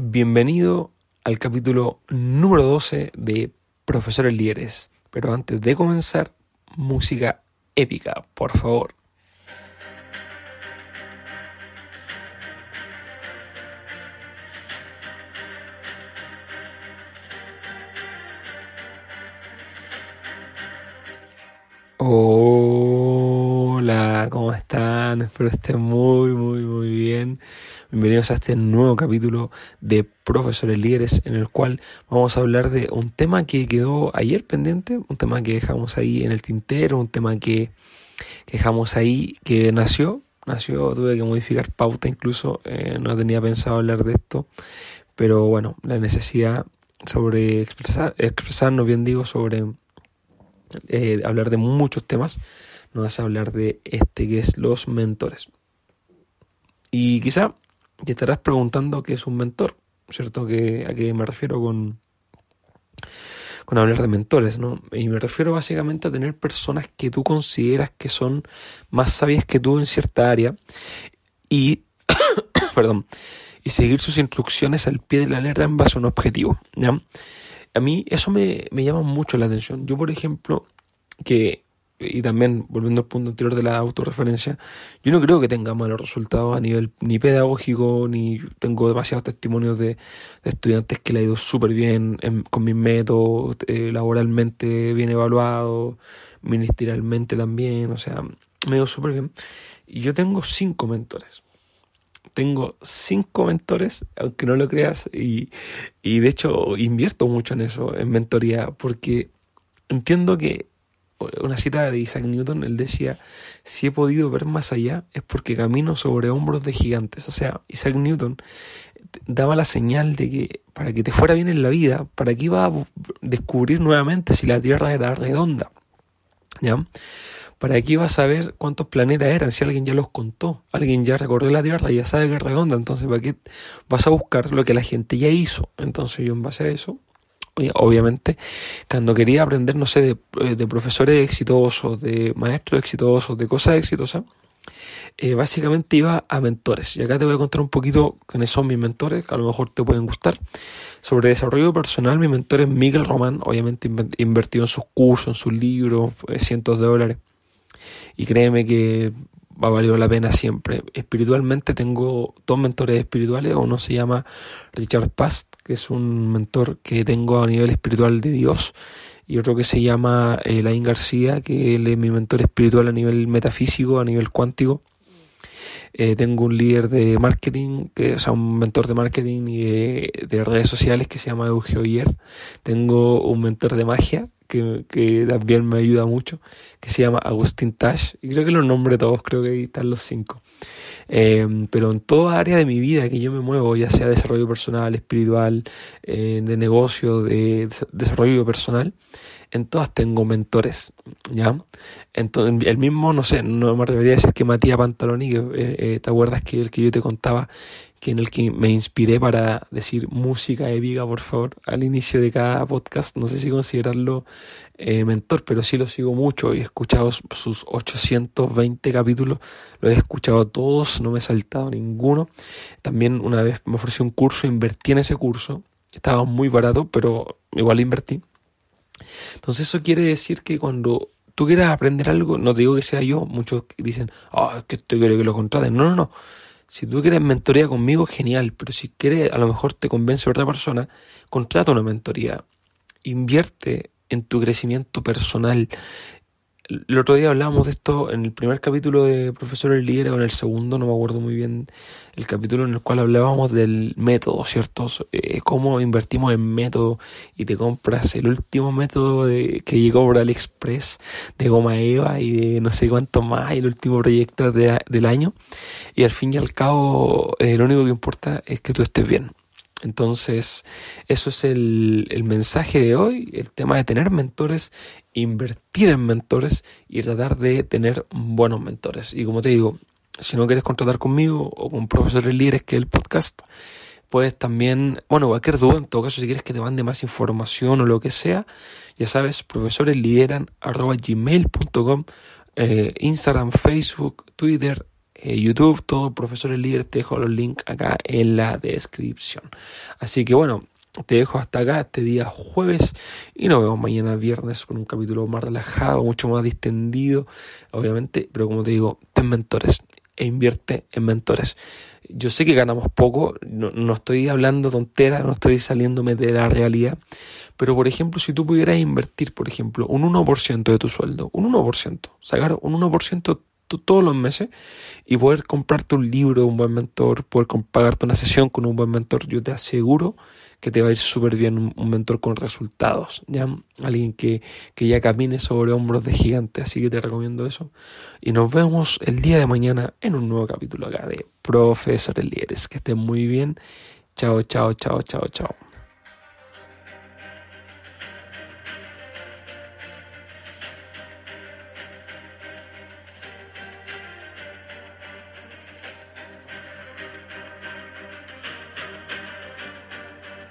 Bienvenido al capítulo número 12 de Profesores Líderes. Pero antes de comenzar, música épica, por favor. ¿Cómo están? Espero estén muy, muy, muy bien. Bienvenidos a este nuevo capítulo de Profesores Líderes en el cual vamos a hablar de un tema que quedó ayer pendiente, un tema que dejamos ahí en el tintero, un tema que, dejamos ahí que nació, nació, tuve que modificar pauta incluso, eh, no tenía pensado hablar de esto, pero bueno, la necesidad sobre expresar, expresarnos, bien digo, sobre eh, hablar de muchos temas, nos vas a hablar de este que es los mentores. Y quizá te estarás preguntando qué es un mentor, ¿cierto? ¿Que, ¿A qué me refiero con, con hablar de mentores, ¿no? Y me refiero básicamente a tener personas que tú consideras que son más sabias que tú en cierta área y, perdón, y seguir sus instrucciones al pie de la letra en base a un objetivo, ¿ya? A mí eso me, me llama mucho la atención. Yo, por ejemplo, que y también volviendo al punto anterior de la autorreferencia, yo no creo que tenga malos resultados a nivel ni pedagógico, ni tengo demasiados testimonios de, estudiantes que le ha ido súper bien con mis métodos, eh, laboralmente bien evaluado, ministerialmente también, o sea, me ha ido súper bien. Y yo tengo cinco mentores. Tengo cinco mentores, aunque no lo creas, y, y de hecho invierto mucho en eso, en mentoría, porque entiendo que una cita de Isaac Newton, él decía, si he podido ver más allá es porque camino sobre hombros de gigantes. O sea, Isaac Newton daba la señal de que para que te fuera bien en la vida, para que iba a descubrir nuevamente si la Tierra era redonda. ¿Ya? ¿Para qué ibas a saber cuántos planetas eran si alguien ya los contó? Alguien ya recorrió la Tierra ya sabe que es redonda, entonces ¿para qué vas a buscar lo que la gente ya hizo? Entonces yo en base a eso obviamente, cuando quería aprender, no sé, de, de profesores exitosos, de maestros exitosos, de cosas exitosas, eh, básicamente iba a mentores. Y acá te voy a contar un poquito quiénes son mis mentores, que a lo mejor te pueden gustar. Sobre desarrollo personal, mi mentor es Miguel Román, obviamente invertido en sus cursos, en sus libros, eh, cientos de dólares. Y créeme que ha valido la pena siempre. Espiritualmente tengo dos mentores espirituales, uno se llama Richard Past, que es un mentor que tengo a nivel espiritual de Dios, y otro que se llama Elaine García, que él es mi mentor espiritual a nivel metafísico, a nivel cuántico. Eh, tengo un líder de marketing, o sea, un mentor de marketing y de, redes sociales que se llama Eugeo Yer. Tengo un mentor de magia, que, que, también me ayuda mucho, que se llama Agustín Tash, y creo que los nombre todos, creo que ahí están los cinco. Eh, pero en toda área de mi vida que yo me muevo, ya sea desarrollo personal, espiritual, eh, de negocio, de desarrollo personal, en todas tengo mentores, ¿ya? Entonces, el mismo, no sé, no me atrevería a decir que Matías Pantaloni, eh, eh, ¿te acuerdas que el que yo te contaba, que en el que me inspiré para decir música épica, por favor, al inicio de cada podcast? No sé si considerarlo eh, mentor, pero sí lo sigo mucho y he escuchado sus 820 capítulos, los he escuchado todos, no me he saltado ninguno. También una vez me ofreció un curso, invertí en ese curso, estaba muy barato, pero igual invertí entonces eso quiere decir que cuando tú quieras aprender algo, no digo que sea yo, muchos dicen, ah, es que estoy quiero que lo contraten. No, no, no. Si tú quieres mentoría conmigo, genial, pero si quieres, a lo mejor te convence otra persona, contrata una mentoría. Invierte en tu crecimiento personal, el otro día hablábamos de esto en el primer capítulo de Profesor El Líder o en el segundo, no me acuerdo muy bien, el capítulo en el cual hablábamos del método, ¿cierto? Eh, cómo invertimos en método y te compras el último método de, que llegó por AliExpress de Goma Eva y de no sé cuánto más, y el último proyecto del año. Y al fin y al cabo, eh, lo único que importa es que tú estés bien. Entonces, eso es el, el, mensaje de hoy, el tema de tener mentores, invertir en mentores y tratar de tener buenos mentores. Y como te digo, si no quieres contratar conmigo o con profesores líderes que el podcast, puedes también, bueno, cualquier duda, en todo caso, si quieres que te mande más información o lo que sea, ya sabes, profesores lideran arroba gmail.com, eh, Instagram, Facebook, Twitter, eh, YouTube, todo profesores líderes, te dejo los links acá en la descripción. Así que bueno, te dejo hasta acá este día jueves y nos vemos mañana viernes con un capítulo más relajado, mucho más distendido, obviamente, pero como te digo, ten mentores e invierte en mentores. Yo sé que ganamos poco, no, estoy hablando tontera, no estoy saliéndome de la realidad, pero por ejemplo, si tú pudieras invertir, por ejemplo, un 1% de tu sueldo, un 1%, sacar un 1% todos los meses y poder comprarte un libro de un buen mentor, poder pagarte una sesión con un buen mentor, yo te aseguro que te va a ir súper bien un, mentor con resultados, ¿ya? Alguien que, que ya camine sobre hombros de gigante, así que te recomiendo eso. Y nos vemos el día de mañana en un nuevo capítulo acá de Profesores Líderes. Que estén muy bien. Chao, chao, chao, chao, chao.